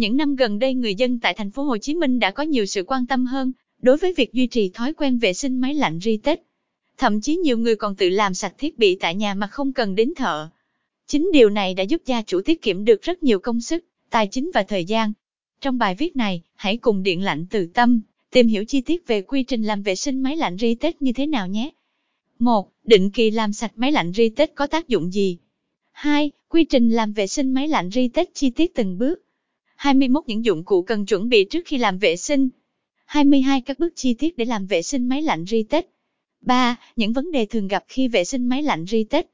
Những năm gần đây người dân tại thành phố Hồ Chí Minh đã có nhiều sự quan tâm hơn đối với việc duy trì thói quen vệ sinh máy lạnh ri Tết. Thậm chí nhiều người còn tự làm sạch thiết bị tại nhà mà không cần đến thợ. Chính điều này đã giúp gia chủ tiết kiệm được rất nhiều công sức, tài chính và thời gian. Trong bài viết này, hãy cùng Điện lạnh từ tâm tìm hiểu chi tiết về quy trình làm vệ sinh máy lạnh ri Tết như thế nào nhé. 1. Định kỳ làm sạch máy lạnh ri Tết có tác dụng gì? 2. Quy trình làm vệ sinh máy lạnh ri Tết chi tiết từng bước. 21. Những dụng cụ cần chuẩn bị trước khi làm vệ sinh. 22. Các bước chi tiết để làm vệ sinh máy lạnh ri Tết. 3. Những vấn đề thường gặp khi vệ sinh máy lạnh ri Tết.